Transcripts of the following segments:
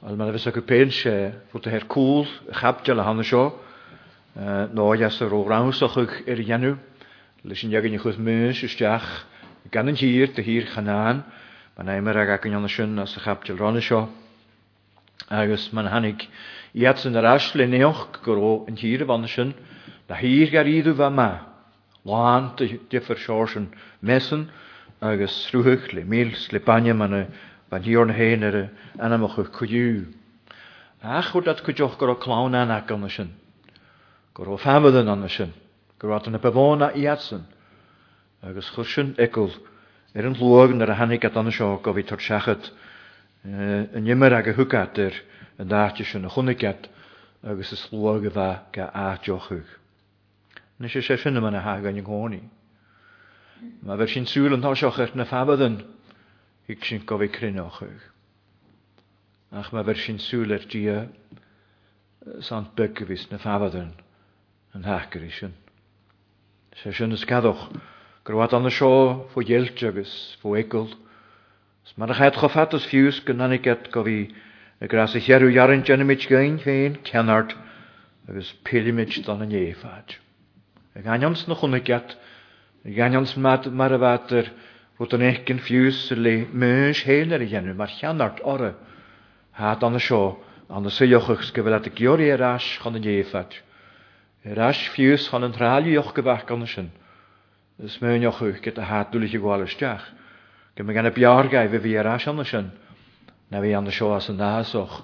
Al man fes go péil sé fut a her cool chapte le hanna seo náheas a rórásochuch ar dhéanú leis sin deagan chus sy'n stiach. gan yn hir, dy hir Mae'n man éimar ag gagan anna sy'n as y chab chapte ranna seo. Agus mae'n hannig i ats yn yr asle neoch goró yn hir y anna sy'n. na hir gar íú bheit me láán de difar sy'n mesyn. agus rhywch le mil le mae'n Ba o'n hen ar yn amach yw cwyw. A chwrdd at cwydioch gyro clawn an ac yn ysyn. Gyro ffamydd yn yn ysyn. Gyro at y befona i atsyn. Agos chwrsyn egl er yn llwag yn yr hannig at y siog o fi tor siachod. Yn ymwyr ag y hwgad yr yn ddatys yn y chwnigiad Agos y slwag y dda ga atioch hwg. Nes i sefyn yma na hag yn yng Nghoni. Mae fersi'n sŵl yn tal siochert na ffabydd yn ik sin gofi crynoch ych. Ach mae fyr sy'n sŵl dia sant bygfys na ffafadyn yn hacker i sy'n. Se sy'n ysgaddoch, gyrwad an y sio fo ielt agos fo egl. Os mae'r chad choffat os fiws gynnan i gyd gofi y gras i cherw iarn genymid gyn fein cenart agos pilimid dan yn efad. Ag anions na chwnigad, ag anions mar y fadr, bod yn ffiws yr le mys hen ar y genw, mae'r llanart ora. Had an y sio, an y syiochwch sgyfel at y giori ar e as chan yn eifad. Yr e as ffiws chan yn rhali och gyfach gan sy'n. Ys mewn ochwch gyda hadwl dwi'n eich gwael ysdiach. Gymru gan y biargau fe fi ar e as an sy'n. Na fi an y sio as yn nasoch,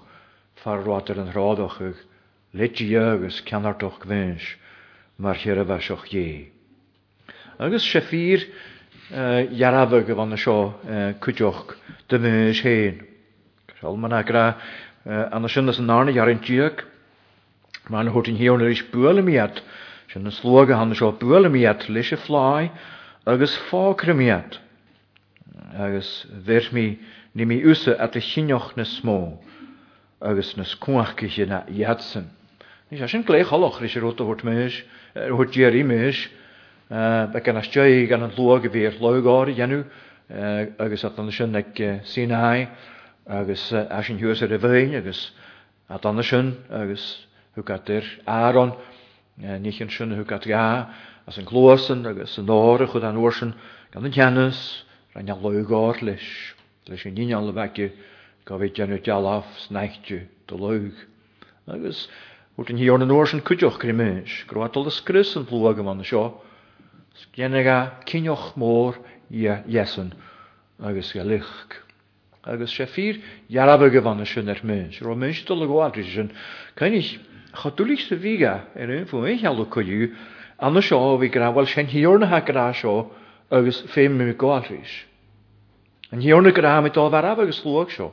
ffarwad yr yn rhodd ych. Lid i ygys canart och gwyns, mae'r hyrfa sioch ie. Agus sefyr, jarafog van y sio dyna is hen. Sol mae'n agra anna sy'n as arna jarin diog. Mae'n hwt yn hiwn yr eich bwyl am iad. Sy'n yn slwag hann seo bwyl am iad leis y fflau agos ffogr am iad. Agos fyr mi ni mi wsa at y chynioch na smo agos nes cwach gysio na iadsyn. Nes a sy'n gleich holoch rys yr hwt o hwt mys, hwt jeri mys, Eh, be gan asteo gan an lu a bhír leáir dhéanú eh, agus an sin ag eh, sinhaid agus e sin thuúas a bhhéin agus a anna sin agus thugatir áron níchan sin thugat ga as an glósan agus an ára chud an uorsin gan an teannas ra ne leáir leis leis sin níine le bheice go bhíh deanú dealah sneitú do leug agus bút an híor an uorsin cuideoch crimimiis, Groá a scris an plú agam an seo, cynioch môr mór jesan agus go lichk. Agus ffyr sé fír gyfan y sy'n er mynd. mens. Ro mens dolle goadri sin. Kan ich sy'n viga er un fo ich allo koju anna seo vi grawal sin hiorna ha gra seo agus fé mi goadris. An hiorna gra dod dal var agus slog seo.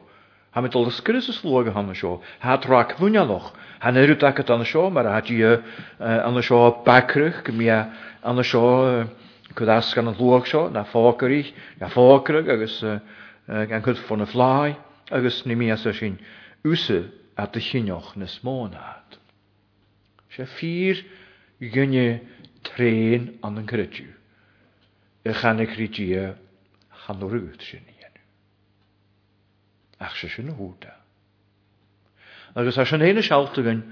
Ha met al skurris is loge han de show. Ha trak vunya noch. Ha ne rut ak an scho, maar ha je an scho bakrug, kemia an show kudas kan an loog show, na fokerig, na fokerug agus gan kut von a fly, agus ni mi as sin use at de chinoch na smonat. Sche vier gnne train an an krytju. Ich han ik han rut sin ach sé sin húta. Agus a sin héine sealtagan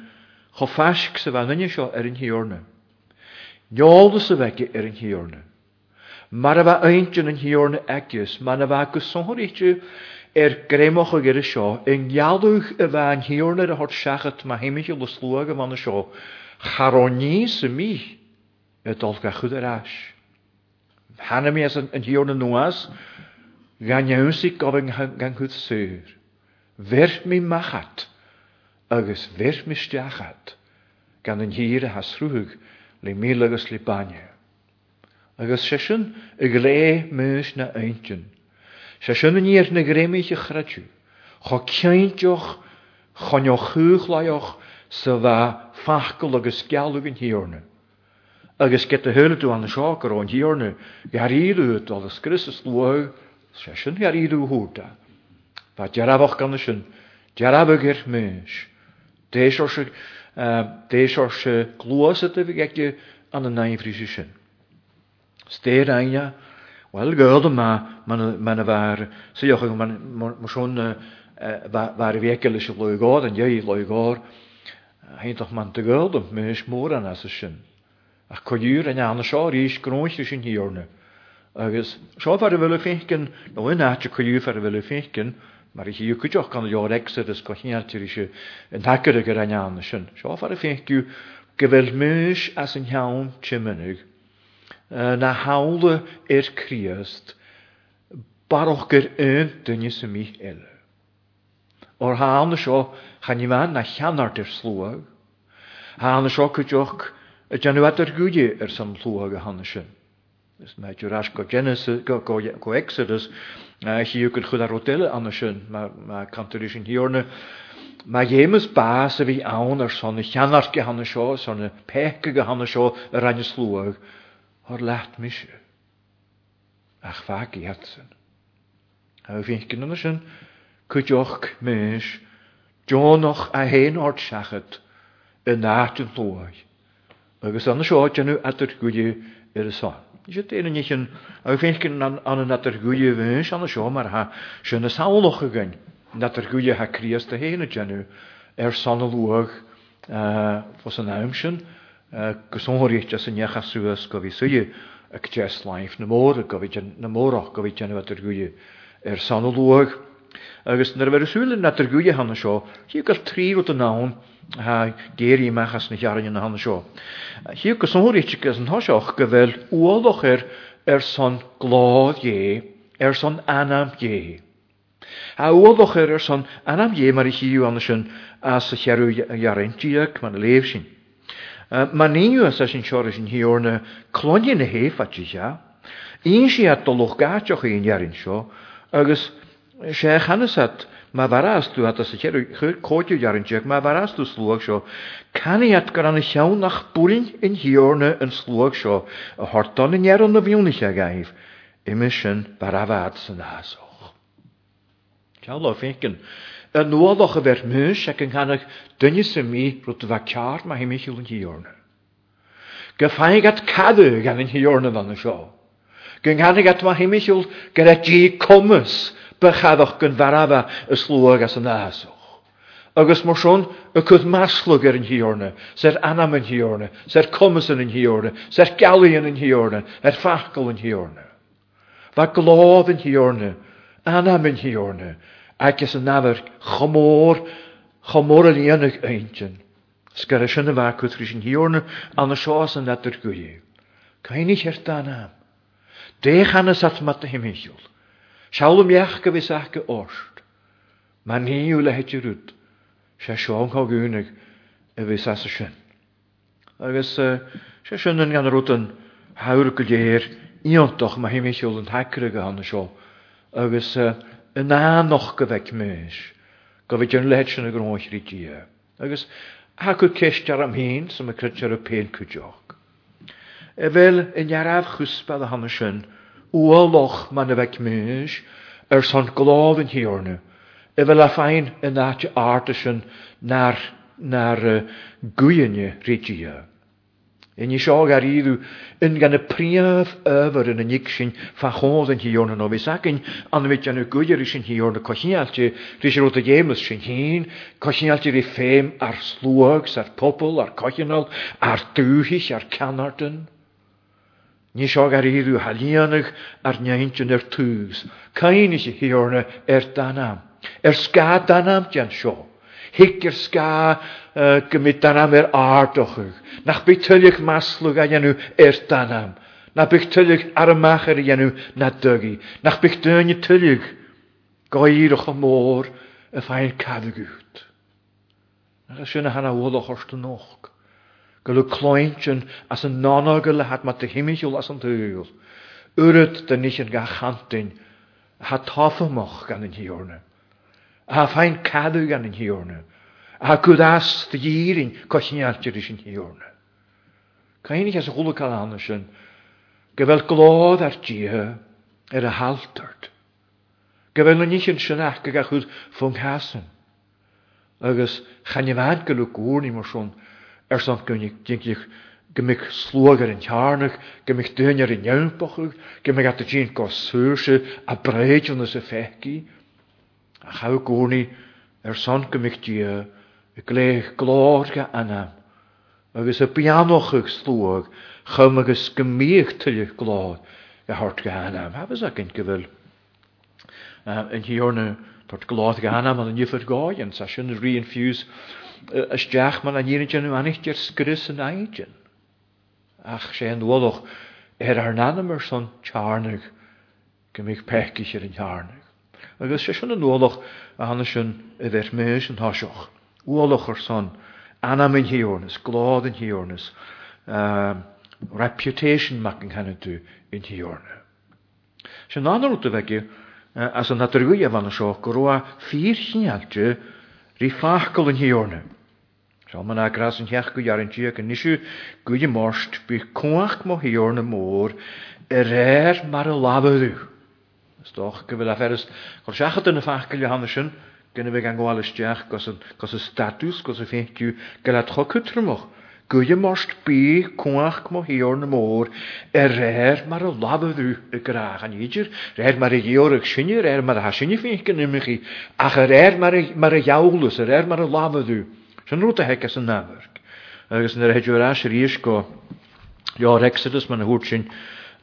cho feisic sa bheine seo ar an hiorne. Neolda sa bheice ar an hiorne. Mar a bheith aintin an hiorne agus, man a bheith go sonhoríte ar gréimach a gur seo, in geadúch a bheith an hiorne a thot seachat má héimiiche le slúag a manna seo, charoní sa mí a dulga chud ar as. Hanna mi as an hiorne nuas, Gan i gofyn gan chud syr. Fyrt mi machat agus fyrt mi stiachat, gan yn hir a hasrwg, le mi agus le banyo. Agus sé y i mys múis na eintin. Se sin an íir na gréimiiche chreú, Cho ceintioch choneo chuúch leoch sa bheit fachcail agus yn hiorne. Agus get a thuúú an seáar ón hiorne gar íúút agus Christus luú Sresin ar i hwda. Fa Ba o'ch gan ysyn. diaraf o gyrch mys. Deis o'r sy, deis o'r sy glwys ydy fi gegi an y naif rhys ysyn. sin. Steir aina, wel gael yma, ma'n y fawr, sy'n ychwch, ma'n sôn fawr i fi egel eisiau lwy gawr, yn iei lwy gawr. Hain toch ma'n dy gael yma, mys môr anas ysyn. sin. Ac coiwr yn anna sio, rhys grwys i sin hiorna agus seo ar a bhfuil fécin nó in áte chuú ar a bhfuil fécin, mar i hiú chuideoch gan leor exodus go chéartúir se an takear gur aneanna sin. Seo ar a féiciú go bhfuil múis as an teann tiimiig na hála ar críast baroch gur an dunne sa mí eile. Or hána seo chaníhhain na cheanart ar slúag, hána seo chuideoch a deanhhaidir gúide ar san lúa go hanna sin. Is na dúrás go Genesis go go go Exodus hí gur chud a rodile an sin má cantar sin hiorne. Má dhémas bás a bhí ann ar sanna cheanar go hanna seo sanna pecha go hanna seo a ranne sloog. th leat miise ach bhaí het san. A bhí cinna sin chuideoch méis Jonoch a héon ort seachat i nátin lóid, agus anna seo genú atar goide ar a Je te nu niet een uitvinken aan een dat er goede wens aan de zomer ha. Schöne sauloch gegaan. Dat er goede ha kries te heen het nu. Er sanne luog eh voor zijn naamschen. Eh gesonhoricht dat zijn jacha suus go wie suje. Ek jes life na môre go wie na môre go wie wat er goede. Er sanne luog Agus nar bhar súla na tar gúile hanna seo, hí gur tríú a nán ha géirí mechas na chearan na hanna seo. Hí go sórítegus an thoiseach go bhfuil uálach ar ar er san glád é ar san anam é. A uálach ar ar san anam é mar i hiú anna sin as sa chearúhearantíach man léh sin. Ma níú a sin seir sin hiorna cloine na héfatíise, Ín si a doloch gateoch íon jarin seo, agus sé chanasat má bharastú hat sa cóú dearanteach má bharastú slúach seo, Caíat gur anna tean nach búrin in hiorne an slúach seo a hortón inéan na bhúnise a gaibh, iime sin barhhaad san násoch. Te le fécin. Yn nuolach a fer mwys ac yn canach dynnu sy'n mi rwyd fa car mae hymich yw'n hiorna. Gyffaig at cadw gan yn hiorna fan y sio. Gynghannig at mae hymich yw'n gyda di comus bychaddoch gan farada y slwag as y nasoch. Agus mor sôn, y cwth maslwg ar er yn hiorna, sef anam yn hiorna, sef comysyn yn yn hiorna, sef gali yn yn hiorna, er ffacl yn hiorna. Fa glodd yn hiorna, anam yn hiorna, ac ys yn adar chymor, chymor yn ian ag eintyn. Sgar ys yn y fa cwth rys yn hiorna, an y sios yn adar gwyig. Cain i chyrta anam. Dech anas atmat y himichol. Sialwm iach go bhís ach go orst. Man níú le heitir rúd. Se seánchá gynig a bhís as sin. Agus se sin an gan rútan hair go léir íontach ma himimiisiúil an hecre go hanna seo. Agus yn anoch go bheith mys. Go bheith yn lehet sin a gróis rí dia. Agus hacw cestar am hyn sy'n mynd crytar y pen cwdioch. Efel, fel yn iaraf chwsbad a hanna Uoloch ma na bheith mís er son glof yn hiorne. E fel a fain yn ati átasin nar nar guine E ni seo ar iddw yn gan y priaf na príamh öfar in anig sin faáin no fes ac yn acin an y an sy'n sin hiíorna coisialte rís rút a gemys sy'n hín, cochinialti ri ffem ar slwogs, ar pobl ar cochinol, ar dúhiis ar canartan. Ní seo ar íú halianach ar neintin ar túús, Caine sé hiorna ar er danam. Ar er sá danam dean seo. Hic ar sá gymryd danam ar er ardochuch. Nach bu tyliach maslwg a ianw ar danam. Na bych tyliach ar y mach ar ianw na dygu. Nach bych dyni tyliach goirwch o môr y ffain cadwgwyd. Nach a sy'n hana woloch o'r stwnoch go le clointsin as an náná go le hat mat de himimiisiúil as an túúil. Uad den níos an ga chatain ha moch gan yn hiorne. A ha féin cadw gan yn hiorne, a ha go as de dírin cosneartir yn sin hiorne. i as a holaá anne sin, go bhfuil glád ar ddíthe er y haltart. Gyfel nhw na yn synach gyda chwyd ffwng chud fun chasan. agus chanimhad go le gúrní mar Er gynnig, gynnig, gymig slwag ar in tiarnach, gymig dyn in yn iawnbachag, gymig at y dyn goswyrse a breid yn se y A chaw goni er son gymig die y gleich glor ga Agus y bianoch ag slwag, chym agus gymig tylich glor ga hort ga anam. Hafys ag yn gyfyl. Yn hi orna, dort glor ga anam, ond yn yfyd goi, yn reinfuse ys deach man a níirintin am annichtir sgrys yn aidin. Ach sé an dwolwch er ar nanamar son tjarnig gymig pecich ar an tjarnig. Agus sé sin an dwolwch a hana sin y meis yn hasioch. Woloch ar son anam yn hiornis, glod yn hiornis, um, reputation mac yn hanadu yn hiorna. Sy'n anol dy fegi, as yn adrwy efo anna sio, gwrwa ffyr chi'n Rí fachgol in hiorne. Seá man agras yn hiach an teach go dearintí an isisiú goide mórst bu cuaach má hiorna môr yr er mar a labadú. Stoch go bhfuil a ferris chu seachcha duna fachcail hanna sin gynna bh an gháilisteach gos y status gos a féintú go le trocutrumach Gwyd Gwydymorst bi, cwngach mo hior na môr, e réir mar a labadú y grach an idir, réir mar y gior ag sinir, réir mar a hasinni fi'n gan chi, ach a réir mar y iawlus, a réir mar a ddw. Sy'n rwyd a as y nafyrg. Agus yn yr hedio hedio'r as yr isgo, Ior Exodus ma'n hwrt sy'n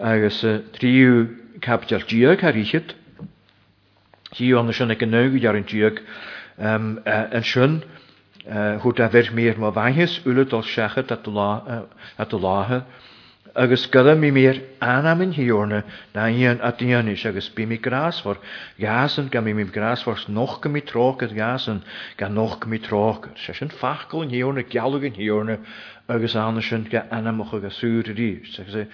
agus triw capital diog ar ichyd. Siw anna sy'n ag yn nawg iar yn diog yn sy'n, chuút a bhir mír má bhainhes uladul secha a do láthe, agus gada mí mér anammin hiíorna na íon a dtíananis agus bíimi grásfor gasan gan mí mím grásfors noch go mí trógad gasan gan noch go mí trógad. sé sin fachil an hiíorna gealagan hiíorna agus anna sin go anamcha go súra rí, sé sé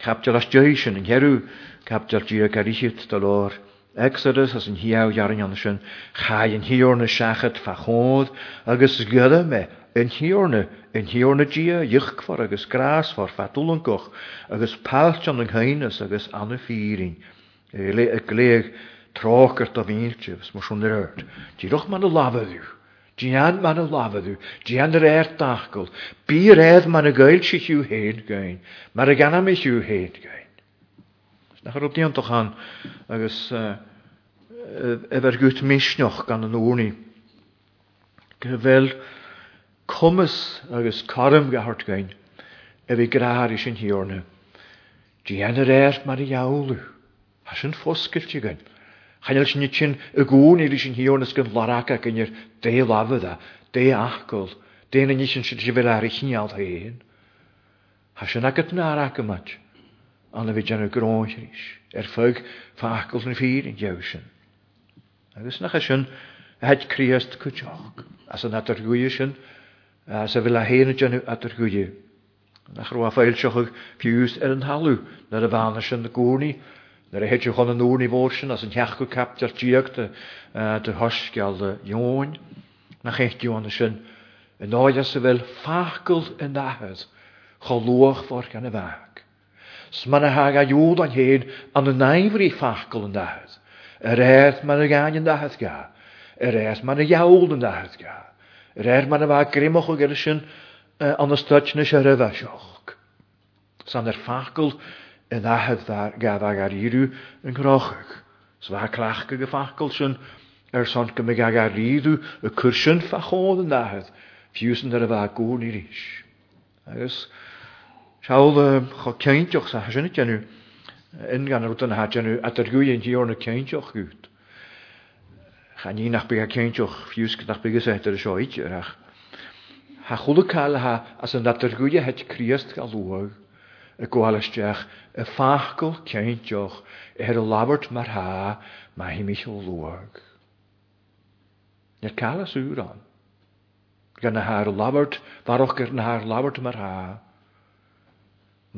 capteation an cheú captealtí a garíisiid do lár. Exodus as an hiaw jarin sin chai an hiorna siachad fachód agus gyda me in hiorna in hiorna dia ichfar agus gras far fatúlan goch agus palch an ghainas agus anu fírin e le y gleig tróchart a víirtjefs mar sún rört. di roch man a di an man a di an yr er dachgol, bi redd man y gael si hiw heid gain, mar a ganam i hiw heid gain nach rob dieantachan agus efer e, gwt misnioch gan an úni. Gyfel cumas agus corym gahart gain ef i graar i sy'n sin Di an yr er mar i iawlw, a sy'n ffosgyll ti gain. Chanel sy'n nitsin y gŵn i sy'n hiorne sgyn larac ac yn yr de lafydda, de achgol, de yn y nitsin sy'n fel ar i chi'n iawn hyn. Has sy'n agat na arac yma ti an bhí deanna gráis ar fog fachcail na fír in deis sin. Agus nach sin heid críast go teach as an atargúide sin sa eh, bhfuil a héanana deanú atargúide. Nach roi fáil seochuh fiús ar er an halú na a bhana sin na gúnaí Nar a héidir chun an úní bhór sin as an teach go captar tíochtta de thuisceall jóin na an sin in áide sa bhfuil fachcail in dahad cho luach fór gan a bhhaach. Sman a hag a júd an héad an an naimhrí fachgol an dahas. Yr eith man a gan an dahas ga. Yr eith man a jaúl an dahas ga. Yr eith man a bha grimoch o gyrsyn an y stadna se ryfasioch. San yr fachgol yn ahad gadag ar irw yn grochach. Sfa clachga gyfachgol sy'n er son gymig ag ar ridw y cwrsyn fachodd yn ahad. Fiwsyn ar y fa gwn i rys. Seáil cho ceinteoch sa sinna teanú en gan ruta ha hateanú a argúon díor na ceinteoch gút. Cha ní nach be a ceinteoch fiús nach seit der seoid arach. Ha chulaáilethe as an datargúide het críast a luag y gwalasteach y ffachgol ceintioch er y labart mar ha mae hi mich o lwag. Nyr cael as ŵr on. Gan y ha'r labart, farwch gyr na ha'r labart mar ha. Eh,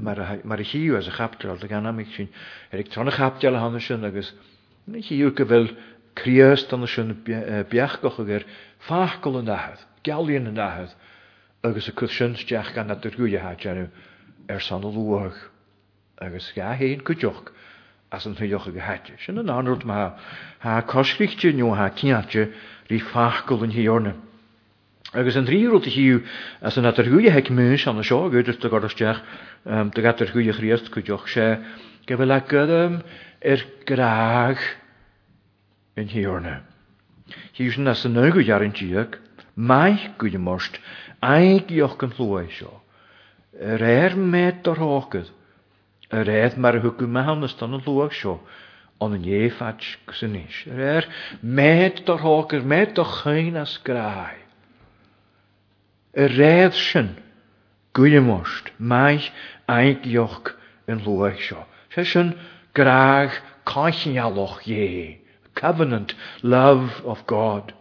mar a hiú as a chapteil a ganimic sin ar er ag trona chapteal hanna sin agus hiú go bhfuil críast an sin beachcocha eh, gur er fácol an nathead, gealaíon an nathead agus a chu sinsteach gan na durgúidethe teanú ar san luach agus gahéon go deoch as an thuocha go heite. Sin an anút má há cosríte nó ha cineate rí fácol an hiíorna. Agus an a hiú as an atarhuaúide heic múis an na seo gúidir de goristeach do gatarhuaúideach riast go deoch sé ge bfuil le gom ar gráag in hiorne. Hiú sin as san nugu dearantíod, maiith goide mórst aig íoch an hlóid seo. Ar réir méid ar hágad, a réad mar a thugu mehannas an an luach seo, an an éfat go san níis. réir méid ar hágur méid a chéin as gráig y réad sin gwylimost, mae aig ioch yn lwag sio. Se sy'n graag caichinaloch ie. Covenant love of God.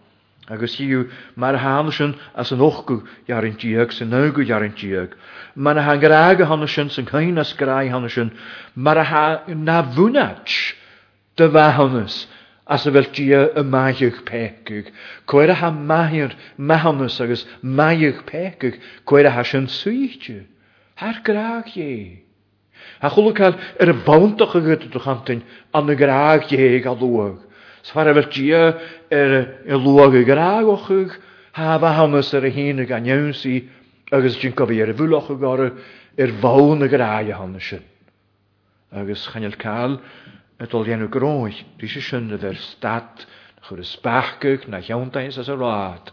Agus hiw mae'r hân sy'n as yn ochgw iarin diog, sy'n nawgw iarin diog. Mae'n hân graag y hân sy'n, sy'n cain as graag hân sy'n, Mae'r hân na fwnach dyfa hân sy'n, as y fel di y maiwch pecwg. Cwer a ha maiwr mahanus agos maiwch pecwg, cwer a ha sy'n swytio. Har graag ie. Ha chwlw cael yr bawntach y gyda antyn, an y graag ie a lwag. Sfar a fel dia yr y lwag y graag ochwg, ha mahanus ar y hyn y gan si, agos dyn cofio ar y fwloch y gorau, yr fawn y graag a hannes yn. Agos chanel cael y dol enw groes, rhi sy'n y fer stad, chwyr y sbachgych na llawndains as y rad.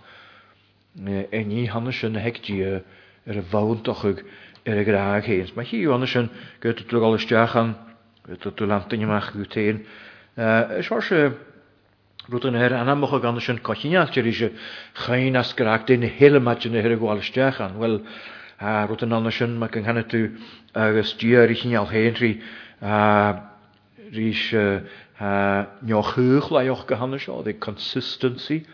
E ni hanna sy'n heg dia yr y fawntochig yr y graag heins. Mae hi yw hanna sy'n gyd o drwy'r golestiach an, gyd o drwy'r lantyn yma chyw sy'n yn hyr anamwch o gan sy'n cochinial ti'r eisiau chain as graag dyn hyl yma dyn her y golestiach an. Wel, rwyt yn anna sy'n mae gynghannu tu agos i yr eisiau hen rhi rís neochwch laioch gohanna seo, the consistency.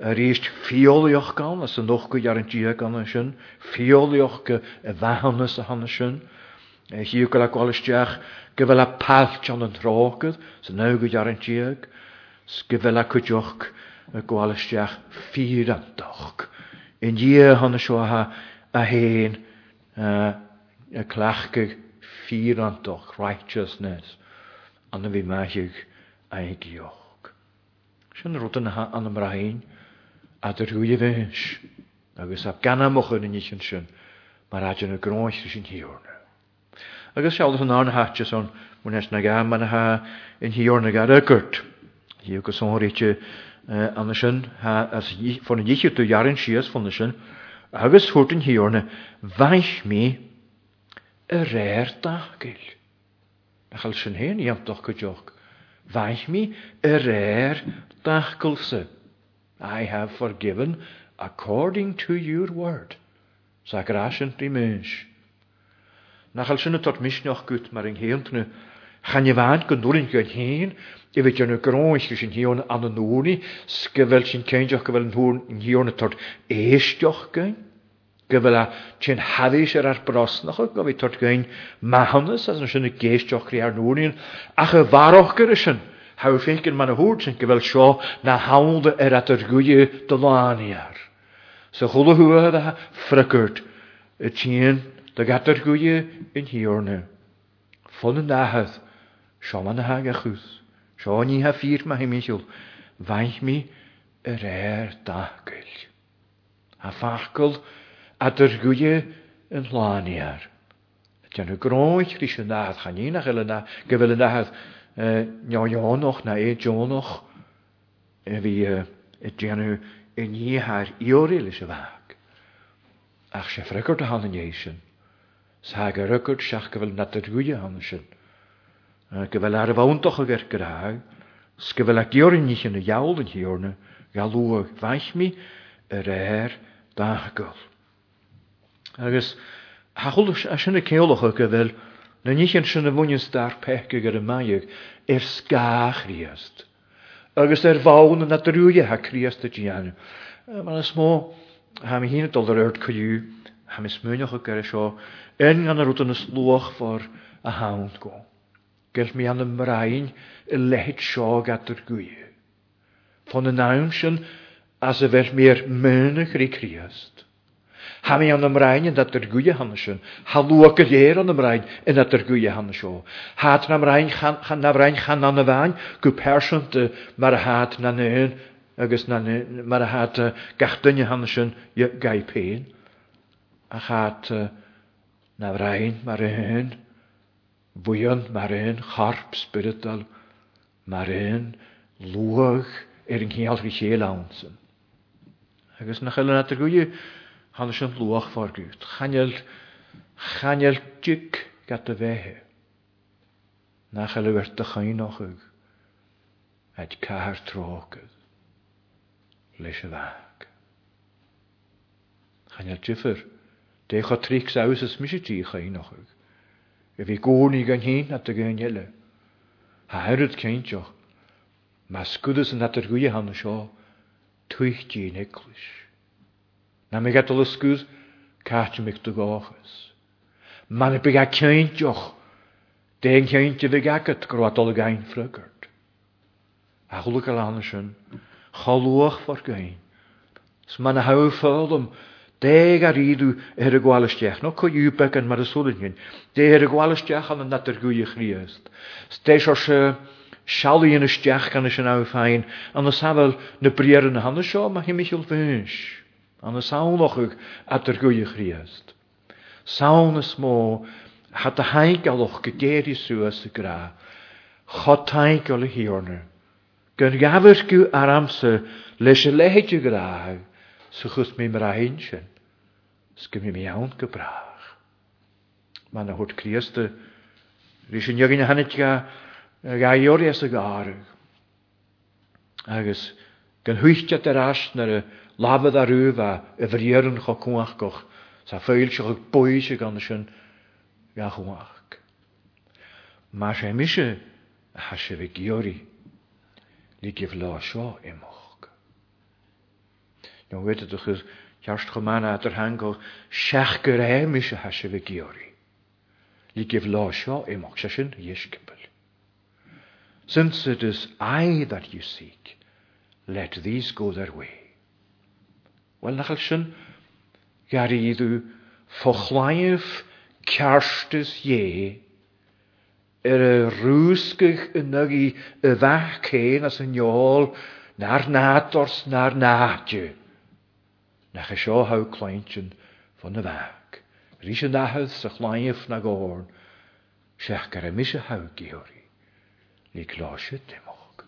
Rís fiolioch gan, as yn och gwyd ar yn dia gan yn sy'n, fiolioch y fahannas a hanna sy'n. Hiw gael a gwalysdiach gyfel a path John yn trogydd, sy'n naw gwyd ar yn dia, sgyfel a cwydioch y gwalysdiach ffyr antoch. Yn dia hanna sio a, a hen, y clachgyg ffyr antoch, righteousness y fi maiisiúg a ggheoch. Sin rutanathe an marhain a yn thuúide bheits agus a ganamochan in sin sin yn aidir na gráiste sin hiorna. Agus se an ná hatte son munes na ga manathe in hiorna y agurt. Hí agus sóíte anna sin fan dhiiche tú jaran sios fanna sin, yn thutain hiorna bhaith mí a réir dagil a chael sy'n hyn i amtoch go joch. Vaich mi yr er dachgulse. I have forgiven according to your word. Sa Sagrasyn di mys. Na chael sy'n y tot misnioch gyd mae'r yng hyn tnu. Chan i fan yn gyn hyn, i fe gyn y groes gys yn hion an y nŵni, sgyfel sy'n ceinjoch gyfel yn hwn yn hyn y tot eistioch gyn gyfyla tsin hadis ar ar brosnach go fi tort gain mahannes as yn sy'n y geisioch ar nŵrin ach y farwch gyr ysyn haw yn ma'n y hwyd sy'n gyfel sio na hawl dy er at yr gwyau ar So chwlw hwa dda ffrygwrt y tîn dy gat yr gwyau yn hiorna. Fon yn dahydd, sio ma'n hag achwys, sio ni ha ffyr ma hi hymisiwl, faint mi yr er dagwyl. A fachgol, atar guye yn hlaniar. Jan y groich je yn nad chan un ach elena gyfel yn nad nioionoch na e jonoch e fi e dianw yn i har iori is y fag. Ach sef rygwrd a hann yn eisyn. Sag a rygwrd siach gyfel nad yr Gyfel ar y fawntoch o ger Sgyfel ag y iawl yn hiorna. Galwag mi Agus hachol a sinna céolacha go bhfuil na ni an sinna bhúin star pech gur an maiag ar scách riast. Agus er fawn yn drúide ha críast y dtíana. Mae'n ysmo, ha mi hína dul ar airt cyw, ha mi smynioch o gyrra sio, in gan yr wytyn ysluwch for a hawn go. Gell mi an am y lehet sio gadw'r gwyau. Fon y nawn sy'n as y fel mi'r er mynach rhi criast. Hami an amrain yn dat yr goede hannes yn. Halwag yr aan an amrain yn dat yr gwyau hannes o. Had na amrain chan na amrain chan na naar gw persant mar a hat na nyn, agos na nyn, mar a had gachdyn y hannes yn gai pen. A naar na amrain mar a hyn, fwyon mar a hyn, charp spiritual, mar a hyn, lwag er yng nghyal gysio lawnsyn. Agos na chael yn Hanna sin luach fargút. Channeil channeil tuic ga a bhéthe. nach chaile bhir de chaon nach chug id cethir trógad leis a bhaach. Channeil tífar dé chu trí saoas misití chaon nach chug. I bhí gcónaí gan híon a ggéan heile. Tá heirad céinteoch, Má scudas an natar goí hanna seo tuichtíí niclis. Na mi gadw lysgwr cart mi dy gochus. Ma mi byg a cyntioch, deyn cyntio y fyg agat grodol y gain ffrygard. A hwlyg al anna sy'n cholwch ffordd gain. S ma na hawl ffodwm deg ar iddw er y gwalysdiach. No co iwbeg yn mar y sôlyn hyn. deg er y gwalysdiach an y nadr gwych riast. Stes o'r sialu yn ysdiach gan ysyn awfain. An y safel na briar yn hanna sio mae hymich yw'r fynsh. An y sawn ochwch at yr gwyach riast. Sawn ys mô, hat y haig aloch gygeri sŵas y gra, chod taig ol y hiorna. Gyn gafyr gyw ar amser, leis y lehed y gra, sychwys mi mra hyn sy'n, sgym mi iawn gybrach. Mae'n hwt criast y, rys yn ygyn hannet ga, ga iori as y garag. Agus, gyn hwyllt at yr asnar y, labad a rúha a bhríann cho cuaachcoch sa féil se chu buise gan sin ga chuach. Má sé mise a ha se bh georí lí gih lá seo imach. No wete du chus teart gomána ar hangó seach gur ré mise ha se bh georí. Lí gih lá seo imach se sin Since it is I that you seek, let these go their way. Wel nachal sin i ddw ffochlaif cearstas ie yr a rwysgych yn ag i y ddach cyn as yn iol na'r nad ors na'r nad nadio. Nach e sio haw yn fan y ddach. Rys y nahydd sy'n chlaif na gorn. sy'ch gar emis y haw gyhori. Ni glosio dim och.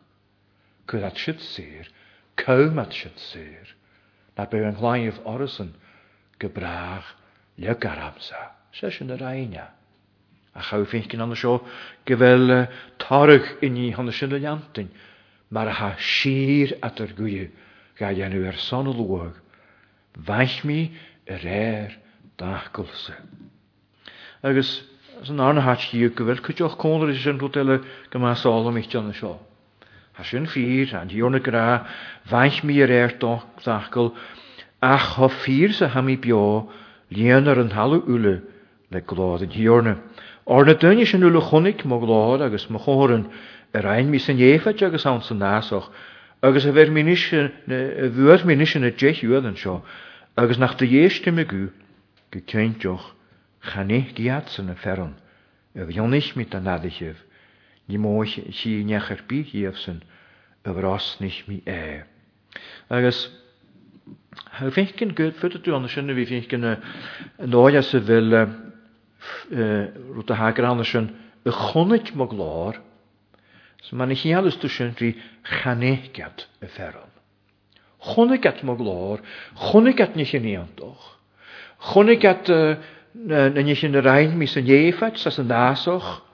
Cwyd at sy'n sir, cawm at sy'n sir na byw yn chláinmh orsan gybrach brath le garamsa. Se sin ar aine. A cha fécin anna seo go bhfuil tarach iní honna sin le leantain, mar ha sir at gwyw gael yn yw'r son o luag, bhaith mi a réir er dagulsa. Agus san anna hatí go bhfuil chuteoch cóir rwydele sin rúteile go meálam íte anna sio. Tá sin fír an dúna gorá bhaith mí ar airtáachil ach tho fír sa haí beá líanaar an talú ule le golád an dúrne. Or na duine sin ule chonig má lád agus mo chóran ar ein mí san éfeit agus an san násoch, agus a bheit bhuair mí sin na deithúad an seo, agus nach de dhéistime go go céintoch chanéh giaad san na ferran, a bhionnis mit an nadicheh. nímóich si nechar bíhíamh san a bhrásnich mí é. Agus ha fécin go fuú an sinna bhí fécin náide sa bhfuil rúta hagarana sin a chonit má glár, sa man chéalú sin rí chanéceat a ferran. Chonnegat má glár, chonnegat ní sin íontoch. Chonnegat na sin na rein mis een éfeit sa san násoch,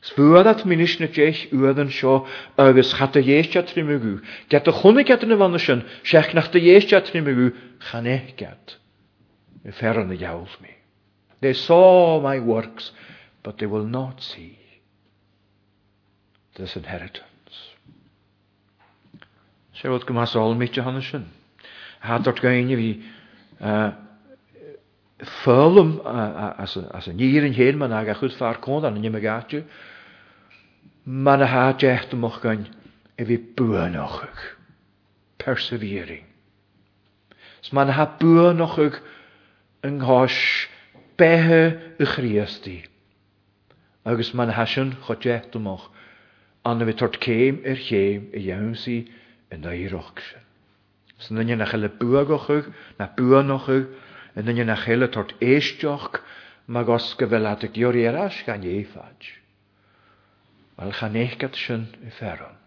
Sfuadat minis na déich uadan seo agus chat a dhéiste trimimegú, Get a chunig gat na bhana sin seach nach a dhéiste trimimegú chané get. I fer an jaws They saw my works, but they will not see this inheritance. sé bhd go más áil míte hanna sin. Há dort fölum as y nir yn hyn, mae'n aga chud far kon an nimime gatiu, man a ha decht moch gain e vi buanochig. Persevering. S man ha buanochig yng nghosh behe y chriasti. Agus mae'n aha sy'n chod chodecht ymwch anna fi tort ceim i'r ceim i iawn si yn eiroch. S'n yna nach ele buagochig, na buanochig, yn yn na y tort eisdioch mae gos go bhfuil i dúorí arás gan éfaid. Wel chan eich échgad sy'n i fferon.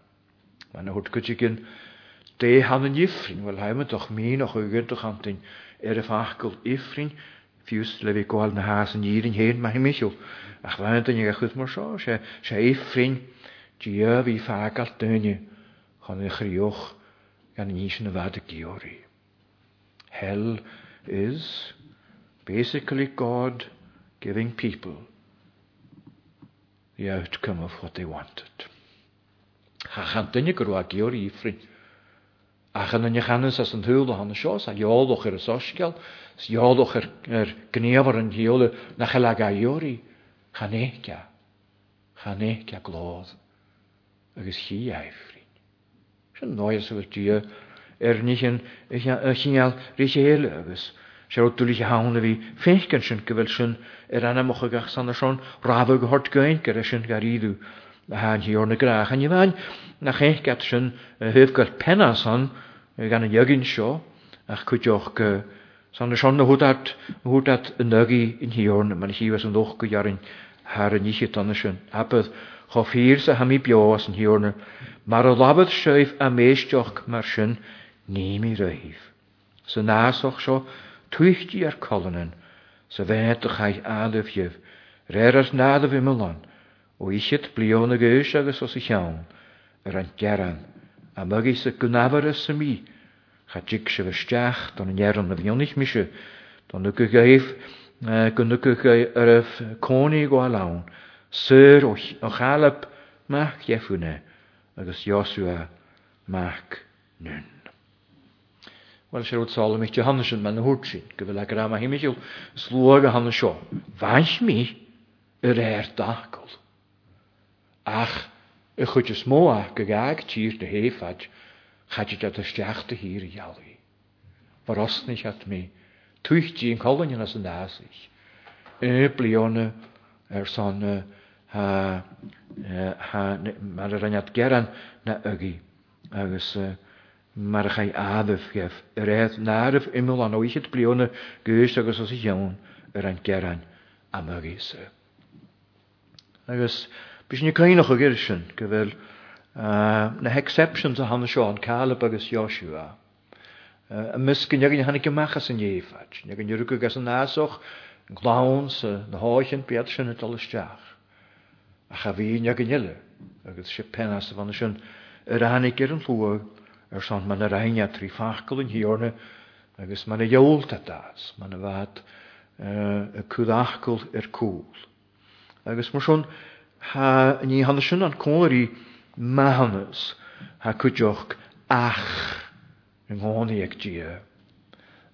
Mae na hwt gyd gyn de han yn ifrin, wel hae mynd o'ch min och ygyd och antyn er y fachgol ifrin, fiws le fi gwael na has yn irin hen mynd i'w. Ach fain dyn ni gachwyd mor sio, se, se ifrin, diaf i ffagal dyni, chan i chriwch gan yn isyn y fad y giori. Hel, hel, is basically God giving people the outcome of what they wanted. Ha gan dunne gur a geor ifrin. A gan dunne gannes as an hulde han sjós, a jódoch er soskel, s jódoch er je gnever na chalaga jori. Chanécha. Chanécha glóð. Agus chi eifrin. Sin nois er nichen ich ja rische helöges schau du dich haune wie fechken schön gewel schön er ana moch gach san schon rave gehort gein gerischen garidu han hier ne grach an jewan nach ich gat schön hilfgal pennerson gane jogin scho ach kut joch ge san schon hut hat hut hat nergi in hier ne man hier so doch gejarin har nichen dann schön aber Chofir sa hami bio as yn hiwrna. Mae'r labydd sioif a meisdioch mae'r Nimi raíh. Sa násoch seo tuisttí ar colanan sa bheit a chaid adamhhiamh, réir ar náda bhí meán het isiad blionna gois agus os i teann a mugé sa gunabhar sa mí chatíic se bhsteach don nearan na bhionich miise don nu go go ar ah cóí go lán, suir ó nun. Wel sé úsála mí hanne sin me na húsin, go bhfuil gur am himimiisiú slóga hanna seo. Bhaint mí ar réir er dacol. Ach i chuide smóach go gaag tír de héfaid chaide de steachta hír jaí. War osnig het mí tuichttí an choin as an náig. I blionna ar er san ha, a rannead geran na agi agus uh, mar chai adydd gef, yr eith narf imel an oichyd bliona gwyst agos os i iawn yr ein geran am y isa. Agos, bys ni cainach o gyrsyn, gyfer na exceptions a hann Sean, Caleb agos Joshua. Uh, a misgyn ag i hannig ymachas yn iefad, ag yn yrwg gas yn asoch, yn glawn sy, na yn biad sy'n y dolysdiach. A chafi'n ag yn ilu, agos si penas y fan sy'n yr anig yr yn llwag, ar san man a rhaine trí fachcail in hiorne agus man a dheolta das man y fad y cwddachgol i'r cwl. Agus mae sôn ha ni hanna sy'n an i mahanus ha cwdioch ach yng nghoni ag dia.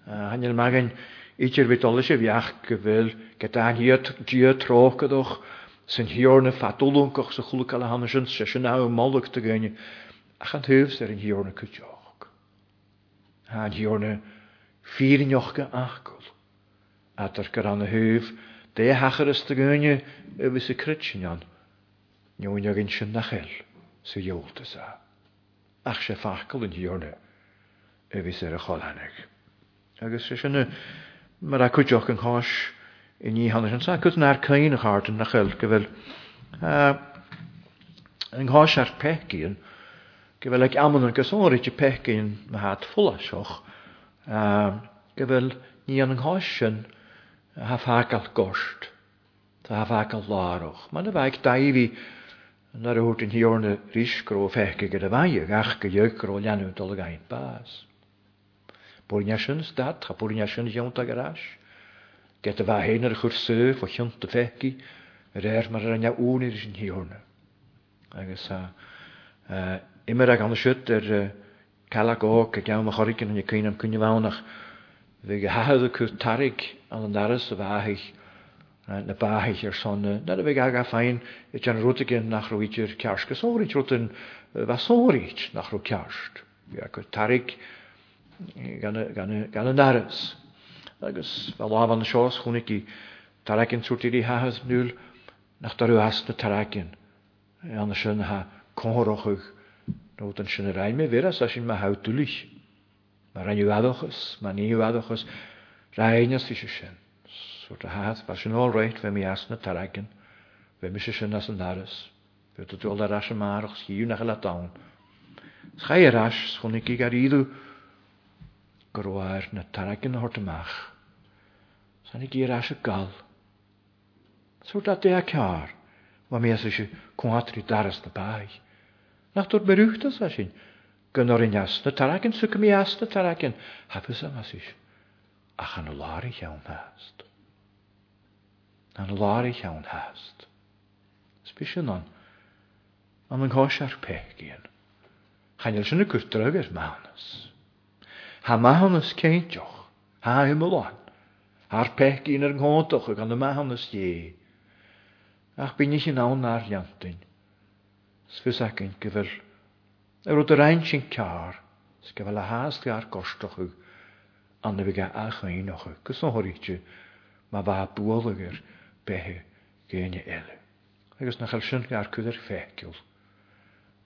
Hanyl magen i'r bydolus y fiach gyfyl gyda dia troch ydwch, sy'n hiorn y ffadolwng o'ch sy'n chwlwg ala hanna sy'n sy'n awr molwg dy gynnu ach an thuúbs ar an dheorna go teoch. Tá dheorna fíneochcha A dar gyr an na thuúh dé hachar is do gúine a bhí sa crutin an neúine ginn sy'n na cheil sa dheoltas a. Ach sé facail an dheorna y fys ar a chohannig. Agus sé sy'n mar a chuideoch yn chos i ni hanna an sa chu an cain caiin a háan na cheil go bhfuil. Uh, yng Nghoes ar pecyn, Gyfel ag amon yn een i ti pechgyn ma hat ffwlasioch. Gyfel ni yn ynghosion wil hagal gost. Ta haf hagal laroch. Mae'n y fag daifi Nar a hwrt yn hiorna risgro fechge gyda fai ag ach gyjygro llanw dolog ein bas. Bwrniasian stad, a bwrniasian iawn ag arall. Gyda fa hen ar chwr sef o hiont y fechgi, yr er mar ar ŵn i'r Agus a immerag an het ar chalagóg a geam a choricin an cuioine an cuinehánach bhí go haadú chu tarig an an daras a bhaigh na báhiich ar sonne, eh, na a bheith aga féin it an rutagin nach roiidir cears go sóirt rutin bheitsóirt nach ro ceart. Bhí a go tarig gan an daras. Agus bhe láh an seos chunig í taracinn trútíí hahas nach darú as na taracinn eh, an sin ha córochuch Nw dyn sy'n y rhaid me veras a sy'n ma hawd hawtúlich. rhaid an adochas, ma ni adochas, Rhaid fi sy'n sy'n. Sŵr a hath, ba sy'n all reit fe mi asna taragyn. fe mi sy'n sy'n as an aras. Fe dy dôl ar as y marach, sgiw na chael a dawn. Schai ar as, chwnig i gyd gar iddw, gorwair na taragin hort amach. Sa'n i gyr as y gal. Sŵr da dea cair. car, ma mi as sy'n cwatri darys na bai nach dod berúchtas a sin. Gynnor yn jasna taragin, sy'n cym na jasna taragin. Hapus am asys. Ach, chan o lari iawn hast. Chan o lari iawn hast. Sbysio non. Am yng nghoes ar pegin. Chanel sy'n y gwrdrag ar mawnus. Ha mawnus ceintioch. Ha ymwlan. Ar pegin ar nghodoch ag an y mawnus Ach, bin ich chi'n awn ar iantyn sfys yn gyfer yr oed yr ein sy'n cair car gyfer la has di ar gorstoch yw anna fi gael ach ein och yw gys o'n horitio mae fa bwolwg yw behe gen i ele agos na chael sy'n gael cyfer ar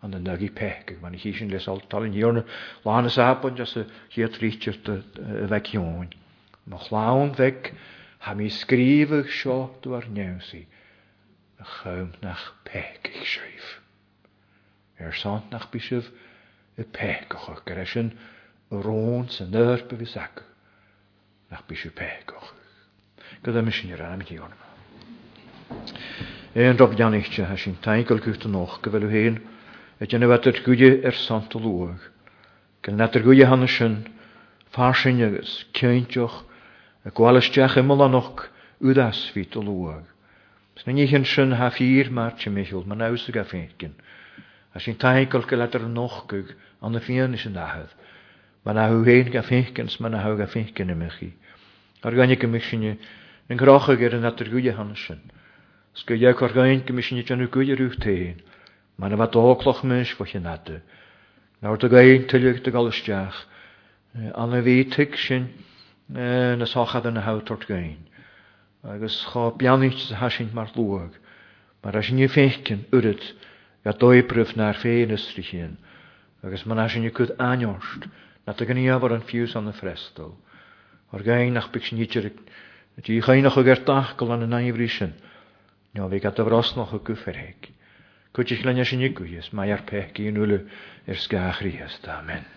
anna nag i pech yw ma'n hi sy'n les tal yn hiwrn lan ys abon jas y hi a tritio y feg hiwn chlawn feg ha mi sgrif ych sio dwi'n news i y chym na'ch pech i'ch sreif. Er sant nach bisef y pegoch o'ch gyda sy'n rôn sy'n nyr bydd ac nach bisef pegoch. Gyda mis yn yr am i o'n yma. E'n rob dian eich ha sy'n taigol gwyth yn och gyfelw hyn y dyn nhw adr gwydi er sant o lwag. Gyda yr gwydi hann sy'n farsin agos cyntioch y gwalastiach ymol anoch wdas fit o lwag. Sy'n ni hyn sy'n ha mar ti'n meddwl, mae'n a y gaffeitgyn a sin taigol go leidir an nóchcug an na yn er sin ahad. na hu hen go fécins man na ha a fécin chi. Ar gannig go misisiine an grocha gur an natar gúide hanna sy'n. Sgo dhéag ar gain go misisiine teanú gúide rhyw tein. man na bheit óloch mys fo sin nate. Náir a gaon tuileach de galisteach, an na fi tuic sin na sochad y na o'r gain. agus cho beanníte a hasint mar luag, Mae'r a sin ní fécin ga dóibryf na'r féin ysri hyn. agus man as sin cwyd aniost, na dy gynnu i yn ffiws an y ffrestol. O'r gain ach bych sy'n Ydy i chain chainach o gerdach gol an y naifri sin, nio fi gada frosnoch o gyffer heg. Cwyd i'ch lenio sy'n igwys, mae ar pech i yn i'r sgach rhys, amen.